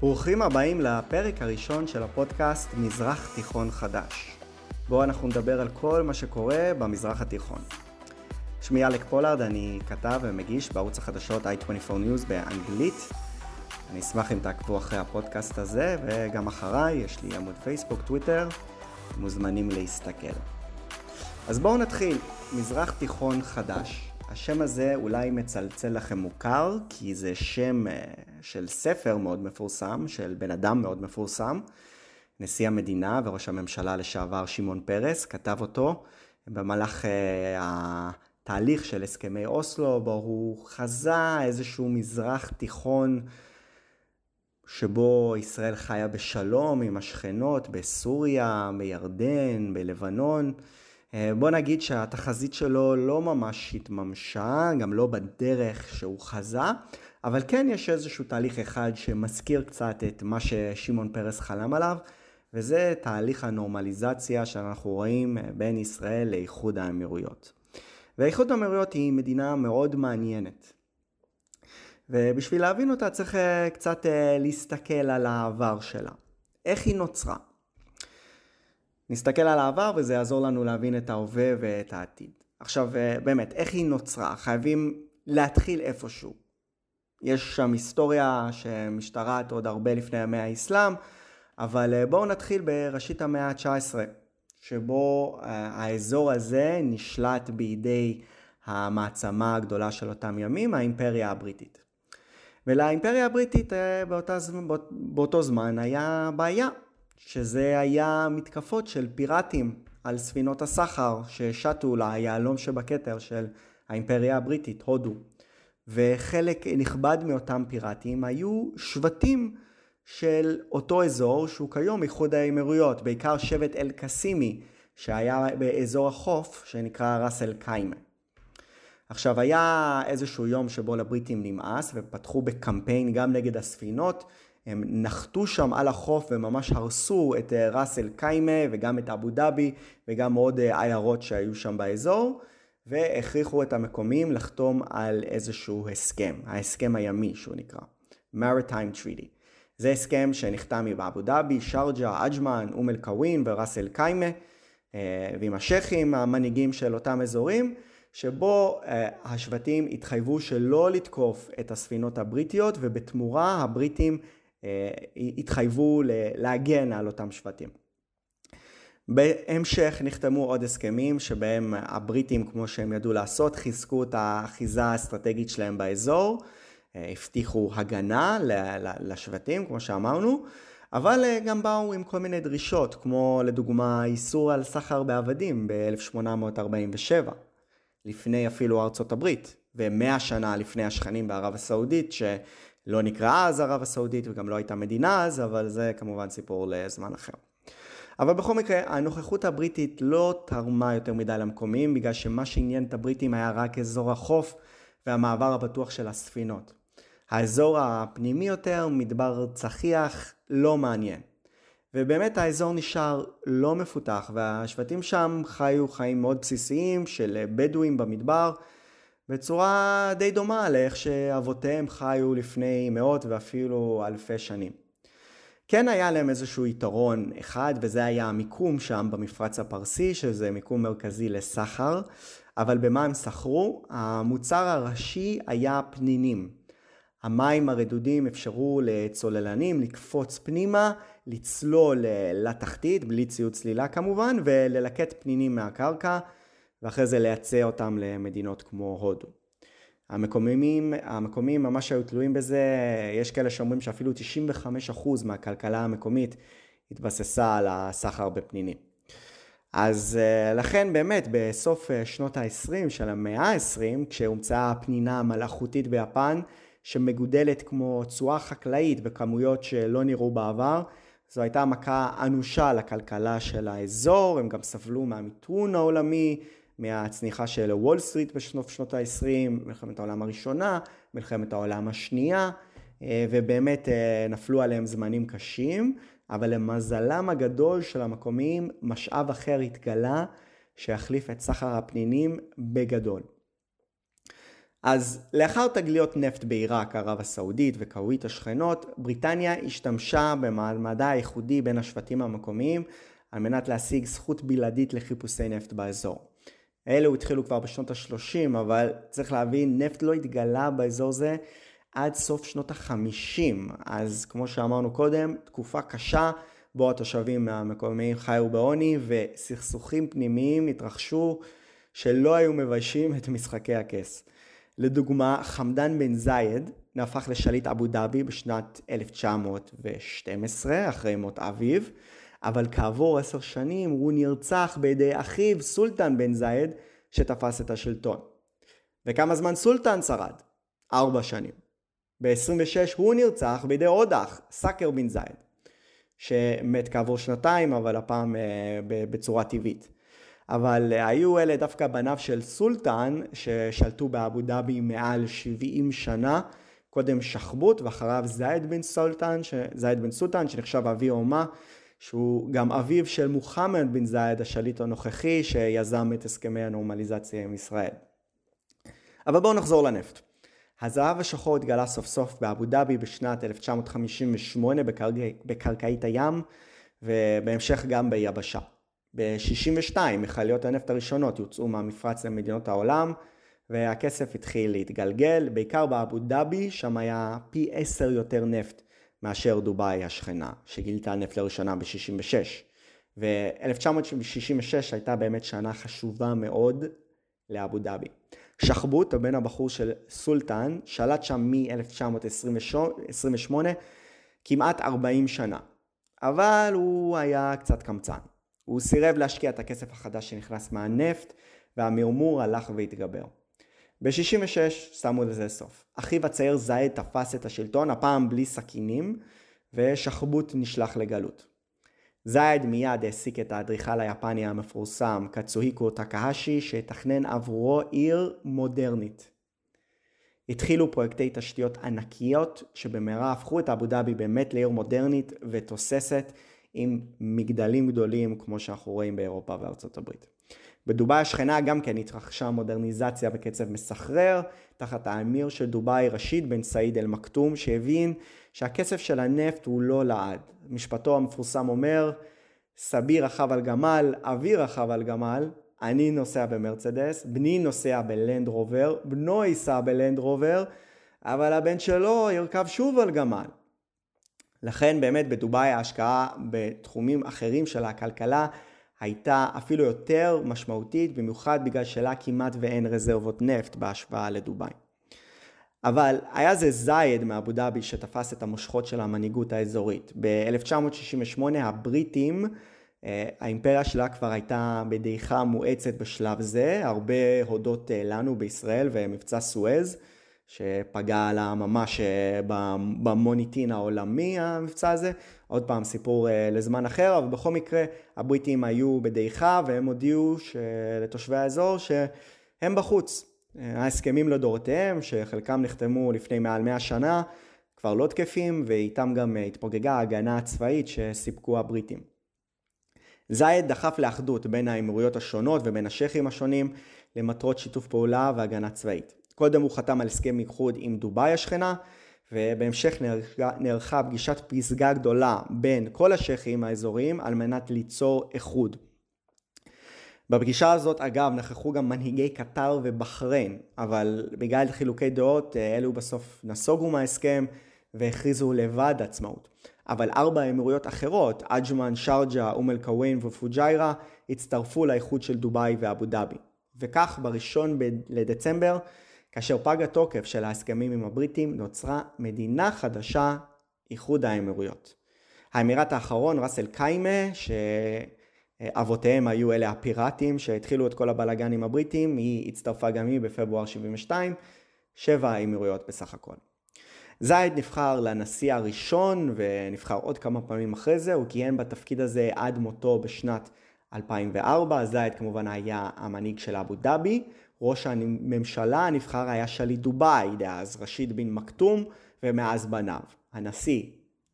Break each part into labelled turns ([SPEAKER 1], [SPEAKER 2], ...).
[SPEAKER 1] ברוכים הבאים לפרק הראשון של הפודקאסט מזרח תיכון חדש, בו אנחנו נדבר על כל מה שקורה במזרח התיכון. שמי אלק פולארד, אני כתב ומגיש בערוץ החדשות i24 News באנגלית. אני אשמח אם תעקבו אחרי הפודקאסט הזה, וגם אחריי, יש לי עמוד פייסבוק, טוויטר, מוזמנים להסתכל. אז בואו נתחיל, מזרח תיכון חדש. השם הזה אולי מצלצל לכם מוכר, כי זה שם אה, של ספר מאוד מפורסם, של בן אדם מאוד מפורסם. נשיא המדינה וראש הממשלה לשעבר שמעון פרס כתב אותו במהלך uh, התהליך של הסכמי אוסלו, בו הוא חזה איזשהו מזרח תיכון שבו ישראל חיה בשלום עם השכנות בסוריה, בירדן, בלבנון. אה, בוא נגיד שהתחזית שלו לא ממש התממשה, גם לא בדרך שהוא חזה, אבל כן יש איזשהו תהליך אחד שמזכיר קצת את מה ששמעון פרס חלם עליו, וזה תהליך הנורמליזציה שאנחנו רואים בין ישראל לאיחוד האמירויות. ואיחוד האמירויות היא מדינה מאוד מעניינת. ובשביל להבין אותה צריך אה, קצת אה, להסתכל על העבר שלה. איך היא נוצרה? נסתכל על העבר וזה יעזור לנו להבין את ההווה ואת העתיד. עכשיו אה, באמת, איך היא נוצרה? חייבים להתחיל איפשהו. יש שם היסטוריה שמשתרעת עוד הרבה לפני ימי האסלאם, אבל אה, בואו נתחיל בראשית המאה ה-19, שבו אה, האזור הזה נשלט בידי המעצמה הגדולה של אותם ימים, האימפריה הבריטית. ולאימפריה הבריטית באותה, באותו זמן היה בעיה. שזה היה מתקפות של פיראטים על ספינות הסחר ששטו ליהלום שבכתר של האימפריה הבריטית, הודו. וחלק נכבד מאותם פיראטים היו שבטים של אותו אזור שהוא כיום איחוד האמירויות, בעיקר שבט אל-קסימי שהיה באזור החוף שנקרא ראס אל קיימה. עכשיו היה איזשהו יום שבו לבריטים נמאס ופתחו בקמפיין גם נגד הספינות הם נחתו שם על החוף וממש הרסו את אה, ראס אל קיימה וגם את אבו דאבי וגם עוד אה, עיירות שהיו שם באזור והכריחו את המקומיים לחתום על איזשהו הסכם, ההסכם הימי שהוא נקרא, Maritime Treaty. זה הסכם שנחתם עם אבו דאבי, שרג'ה, אג'מן, אום אל קווין וראס אל קיימה אה, ועם השייחים המנהיגים של אותם אזורים שבו השבטים התחייבו שלא לתקוף את הספינות הבריטיות ובתמורה הבריטים התחייבו להגן על אותם שבטים. בהמשך נחתמו עוד הסכמים שבהם הבריטים, כמו שהם ידעו לעשות, חיזקו את האחיזה האסטרטגית שלהם באזור, אה, הבטיחו הגנה לשבטים, כמו שאמרנו, אבל אה, גם באו עם כל מיני דרישות, כמו לדוגמה איסור על סחר בעבדים ב-1847, לפני אפילו ארצות הברית, ומאה שנה לפני השכנים בערב הסעודית, ש... לא נקראה אז ערב הסעודית וגם לא הייתה מדינה אז, אבל זה כמובן סיפור לזמן אחר. אבל בכל מקרה, הנוכחות הבריטית לא תרמה יותר מדי למקומיים, בגלל שמה שעניין את הבריטים היה רק אזור החוף והמעבר הבטוח של הספינות. האזור הפנימי יותר, מדבר צחיח, לא מעניין. ובאמת האזור נשאר לא מפותח, והשבטים שם חיו חיים מאוד בסיסיים של בדואים במדבר, בצורה די דומה לאיך שאבותיהם חיו לפני מאות ואפילו אלפי שנים. כן היה להם איזשהו יתרון אחד, וזה היה המיקום שם במפרץ הפרסי, שזה מיקום מרכזי לסחר, אבל במה הם סחרו? המוצר הראשי היה פנינים. המים הרדודים אפשרו לצוללנים לקפוץ פנימה, לצלול לתחתית, בלי ציוד צלילה כמובן, וללקט פנינים מהקרקע. ואחרי זה לייצא אותם למדינות כמו הודו. המקומיים, המקומיים ממש היו תלויים בזה, יש כאלה שאומרים שאפילו 95% מהכלכלה המקומית התבססה על הסחר בפנינים. אז אה, לכן באמת בסוף אה, שנות ה-20 של המאה ה-20, כשהומצאה הפנינה המלאכותית ביפן, שמגודלת כמו תשואה חקלאית בכמויות שלא נראו בעבר, זו הייתה מכה אנושה לכלכלה של האזור, הם גם סבלו מהמיתון העולמי, מהצניחה של וול סטריט בשנות שנות ה-20, מלחמת העולם הראשונה, מלחמת העולם השנייה, אה, ובאמת אה, נפלו עליהם זמנים קשים, אבל למזלם הגדול של המקומיים, משאב אחר התגלה שיחליף את סחר הפנינים בגדול. אז לאחר תגליות נפט בעיראק, ערב הסעודית וכווית השכנות, בריטניה השתמשה במעמדה הייחודי בין השבטים המקומיים על מנת להשיג זכות בלעדית לחיפושי נפט באזור. אלו התחילו כבר בשנות ה-30, אבל צריך להבין, נפט לא התגלה באזור זה עד סוף שנות ה-50. אז כמו שאמרנו קודם, תקופה קשה בו התושבים המקומיים חיו בעוני וסכסוכים פנימיים התרחשו שלא היו מביישים את משחקי הכס. לדוגמה, חמדן בן זייד נהפך לשליט אבו דאבי בשנת 1912, אחרי מות אביו, אבל כעבור עשר שנים הוא נרצח בידי אחיו סולטן בן זייד שתפס את השלטון. וכמה זמן סולטן שרד? ארבע שנים. ב-26 הוא נרצח בידי עוד אח, סאקר בן זייד, שמת כעבור שנתיים, אבל הפעם אה, בצורה טבעית. אבל אה, היו אלה דווקא בניו של סולטן ששלטו באבו דאבי מעל 70 שנה, קודם שחבוט ואחריו זייד בן סולטן, ש... זייד בן סולטן שנחשב אבי אומה, שהוא גם אביו של מוחמד בן זייד השליט הנוכחי שיזם את הסכמי הנורמליזציה עם ישראל. אבל בואו נחזור לנפט. הזהב השחור התגלה סוף סוף באבו דאבי בשנת 1958 בקרקע... בקרקעית הים ובהמשך גם ביבשה. ב-62 מכליות הנפט הראשונות יוצאו מהמפרץ למדינות העולם והכסף התחיל להתגלגל, בעיקר באבו דאבי, שם היה פי עשר יותר נפט מאשר דובאי השכנה, שגילתה נפט לראשונה ב-66. ו-1966 הייתה באמת שנה חשובה מאוד לאבו דאבי. שחבוט, הבן הבחור של סולטן, שלט שם מ-1928 כמעט 40 שנה. אבל הוא היה קצת קמצן. הוא סירב להשקיע את הכסף החדש שנכנס מהנפט, והמרמור הלך והתגבר. ב-66 שמו לזה סוף. אחיו הצעיר זייד תפס את השלטון, הפעם בלי סכינים, ושחבוט נשלח לגלות. זייד מיד העסיק את האדריכל היפני המפורסם קצוהיקו טקהשי שתכנן עבורו עיר מודרנית. התחילו פרויקטי תשתיות ענקיות שבמהרה הפכו את אבו דאבי באמת לעיר מודרנית ותוססת עם מגדלים גדולים כמו שאנחנו רואים באירופה וארצות הברית. בדובאי השכנה גם כן התרחשה מודרניזציה בקצב מסחרר, תחת האמיר של דובאי רשיד בן סעיד אל מכתום, שהבין שהכסף של הנפט הוא לא לעד. משפטו המפורסם אומר, סבי רכב על גמל, אבי רכב על גמל, אני נוסע במרצדס, בני נוסע בלנד רובר, בנו ייסע בלנד רובר, אבל הבן שלו ירכב שוב על גמל. לכן באמת בדובאי ההשקעה בתחומים אחרים של הכלכלה הייתה אפילו יותר משמעותית, במיוחד בגלל שלה כמעט ואין רזרבות נפט בהשוואה לדובאי. אבל היה זה זייד מאבו דאבי שתפס את המושכות של המנהיגות האזורית. ב-1968 הבריטים, אה, האימפריה שלה כבר הייתה בדעיכה מואצת בשלב זה, הרבה הודות אה, לנו בישראל ומבצע סואז. שפגע לה ממש אה, במוניטין העולמי המבצע הזה. עוד פעם סיפור אה, לזמן אחר, אבל בכל מקרה הבריטים היו בדעיכה והם הודיעו לתושבי האזור שהם בחוץ. ההסכמים לדורותיהם, שחלקם נחתמו לפני מעל 100 שנה, כבר לא תקפים, ואיתם גם אה, התפוגגה ההגנה הצבאית שסיפקו הבריטים. זייד דחף לאחדות בין האמירויות השונות ובין השייחים השונים למטרות שיתוף פעולה והגנה צבאית. קודם הוא חתם על הסכם איחוד עם דובאי השכנה, ובהמשך נערכה, נערכה פגישת פסגה גדולה בין כל השייחים האזוריים על מנת ליצור איחוד. בפגישה הזאת אגב נכחו גם מנהיגי קטר ובחריין, אבל בגלל חילוקי דעות אה, אלו בסוף נסוגו מההסכם והכריזו לבד עצמאות. אבל ארבע אמירויות אחרות, עג'מן, שרג'ה, אום אל-קוואין ופוג'יירה, הצטרפו לאיחוד של דובאי ואבו דאבי. וכך בראשון לדצמבר כאשר פג התוקף של ההסכמים עם הבריטים, נוצרה מדינה חדשה, איחוד האמירויות. האמירט האחרון, ראסל קיימה, שאבותיהם היו אלה הפיראטים שהתחילו את כל הבלאגן עם הבריטים, היא הצטרפה גם היא בפברואר 72, שבע האמירויות בסך הכל. זייד נבחר לנשיא הראשון ונבחר עוד כמה פעמים אחרי זה, הוא כיהן בתפקיד הזה עד מותו בשנת 2004, זייד כמובן היה המנהיג של אבו דאבי, ראש הממשלה הנבחר היה שליט דובאי דאז, רשיד בן מכתום ומאז בניו. הנשיא,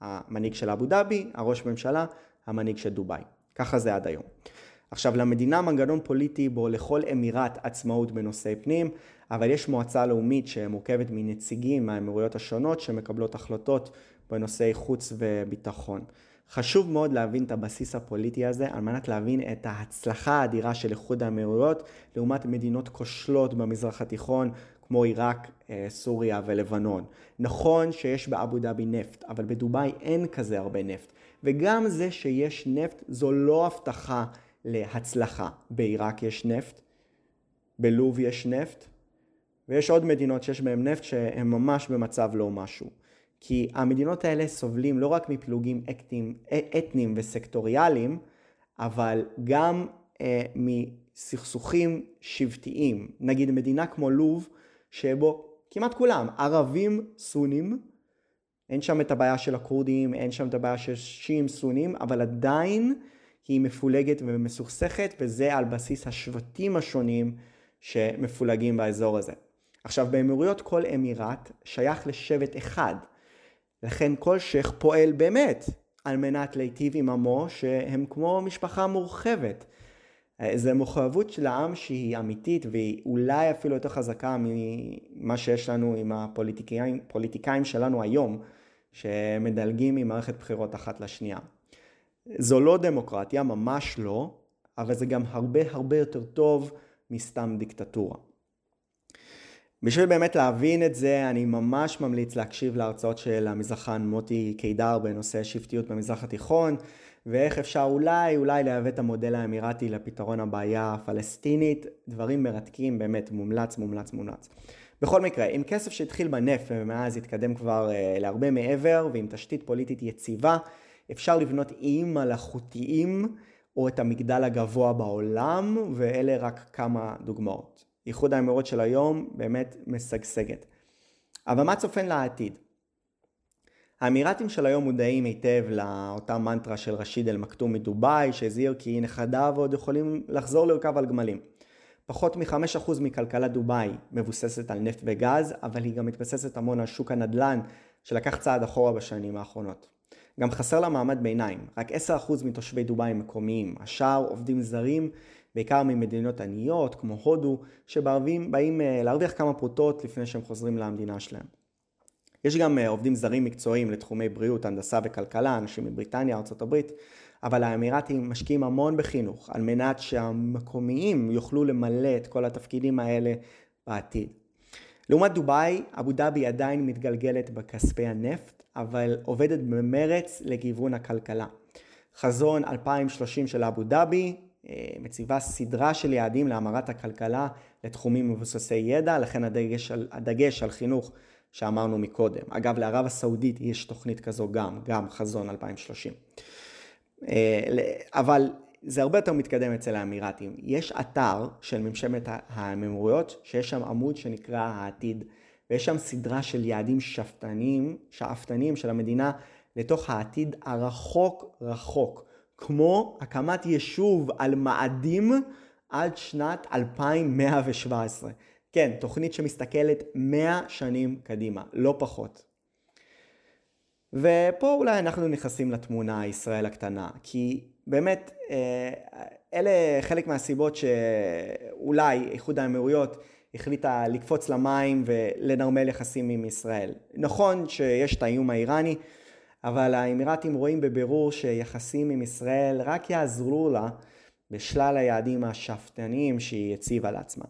[SPEAKER 1] המנהיג של אבו דאבי, הראש ממשלה, המנהיג של דובאי. ככה זה עד היום. עכשיו למדינה מנגנון פוליטי בו לכל אמירת עצמאות בנושאי פנים, אבל יש מועצה לאומית שמורכבת מנציגים מהאמירויות השונות שמקבלות החלטות בנושאי חוץ וביטחון. חשוב מאוד להבין את הבסיס הפוליטי הזה על מנת להבין את ההצלחה האדירה של איחוד האמירויות לעומת מדינות כושלות במזרח התיכון כמו עיראק, אה, סוריה ולבנון. נכון שיש באבו דאבי נפט, אבל בדובאי אין כזה הרבה נפט. וגם זה שיש נפט זו לא הבטחה להצלחה. בעיראק יש נפט, בלוב יש נפט, ויש עוד מדינות שיש בהן נפט שהן ממש במצב לא משהו. כי המדינות האלה סובלים לא רק מפלוגים אתניים, אתניים וסקטוריאליים, אבל גם אה, מסכסוכים שבטיים. נגיד מדינה כמו לוב, שבו כמעט כולם ערבים סונים, אין שם את הבעיה של הכורדים, אין שם את הבעיה של שיעים סונים, אבל עדיין היא מפולגת ומסוכסכת, וזה על בסיס השבטים השונים שמפולגים באזור הזה. עכשיו, באמירויות כל אמירת שייך לשבט אחד, לכן כל שייח פועל באמת על מנת להיטיב עם עמו, שהם כמו משפחה מורחבת. זו מחויבות של העם שהיא אמיתית והיא אולי אפילו יותר חזקה ממה שיש לנו עם הפוליטיקאים שלנו היום, שמדלגים ממערכת בחירות אחת לשנייה. זו לא דמוקרטיה, ממש לא, אבל זה גם הרבה הרבה יותר טוב מסתם דיקטטורה. בשביל באמת להבין את זה, אני ממש ממליץ להקשיב להרצאות של המזרחן מוטי קידר בנושא שבטיות במזרח התיכון, ואיך אפשר אולי, אולי את המודל האמירתי לפתרון הבעיה הפלסטינית, דברים מרתקים, באמת מומלץ, מומלץ, מומלץ. בכל מקרה, עם כסף שהתחיל בנפט ומאז התקדם כבר uh, להרבה מעבר, ועם תשתית פוליטית יציבה, אפשר לבנות איים מלאכותיים או את המגדל הגבוה בעולם, ואלה רק כמה דוגמאות. איחוד האמירות של היום באמת משגשגת. אבל מה צופן לעתיד? האמירתים של היום מודעים היטב לאותה מנטרה של רשיד אל מכתום מדובאי שהזהיר כי נכדיו עוד יכולים לחזור לרכב על גמלים. פחות מ-5% מכלכלת דובאי מבוססת על נפט וגז, אבל היא גם מתבססת המון על שוק הנדל"ן שלקח צעד אחורה בשנים האחרונות. גם חסר לה מעמד ביניים, רק 10% מתושבי דובאי מקומיים, השאר עובדים זרים, בעיקר ממדינות עניות כמו הודו, שבאים אה, להרוויח כמה פרוטות לפני שהם חוזרים למדינה שלהם. יש גם אה, עובדים זרים מקצועיים לתחומי בריאות, הנדסה וכלכלה, אנשים מבריטניה, ארה"ב, אבל האמירתים משקיעים המון בחינוך על מנת שהמקומיים יוכלו למלא את כל התפקידים האלה בעתיד. לעומת דובאי, אבו דאבי עדיין מתגלגלת בכספי הנפט, אבל עובדת במרץ לכיוון הכלכלה. חזון 2030 של אבו דאבי מציבה סדרה של יעדים להמרת הכלכלה לתחומים מבוססי ידע, לכן הדגש על, הדגש על חינוך שאמרנו מקודם. אגב, לערב הסעודית יש תוכנית כזו גם, גם חזון 2030. אה, אבל זה הרבה יותר מתקדם אצל האמירתים. יש אתר של ממשלת האמירויות שיש שם עמוד שנקרא העתיד, ויש שם סדרה של יעדים שאפתניים, שאפתניים של המדינה לתוך העתיד הרחוק רחוק, כמו הקמת יישוב על מאדים עד שנת 2117. כן, תוכנית שמסתכלת 100 שנים קדימה, לא פחות. ופה אולי אנחנו נכנסים לתמונה ישראל הקטנה, כי באמת אה, אלה חלק מהסיבות שאולי איחוד האמירויות החליטה לקפוץ למים ולנרמל יחסים עם ישראל. נכון שיש את האיום האיראני, אבל האמירתים רואים בבירור שיחסים עם ישראל רק יעזרו לה בשלל היעדים השאפתניים שהיא הציבה לעצמה.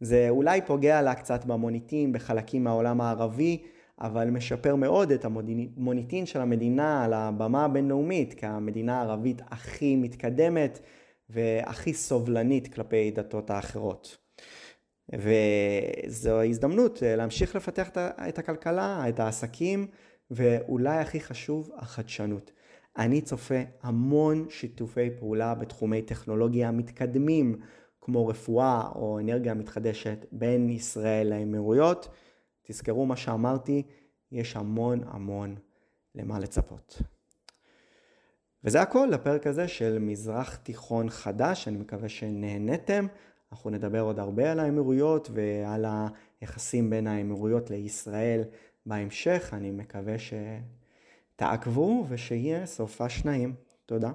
[SPEAKER 1] זה אולי פוגע לה קצת במוניטין בחלקים מהעולם הערבי, אבל משפר מאוד את המוניטין של המדינה על הבמה הבינלאומית כמדינה הערבית הכי מתקדמת והכי סובלנית כלפי דתות האחרות. וזו הזדמנות להמשיך לפתח את הכלכלה, את העסקים, ואולי הכי חשוב, החדשנות. אני צופה המון שיתופי פעולה בתחומי טכנולוגיה מתקדמים, כמו רפואה או אנרגיה מתחדשת בין ישראל לאמירויות. תזכרו מה שאמרתי, יש המון המון למה לצפות. וזה הכל לפרק הזה של מזרח תיכון חדש, אני מקווה שנהנתם. אנחנו נדבר עוד הרבה על האמירויות ועל היחסים בין האמירויות לישראל בהמשך. אני מקווה שתעקבו ושיהיה סופה שניים. תודה.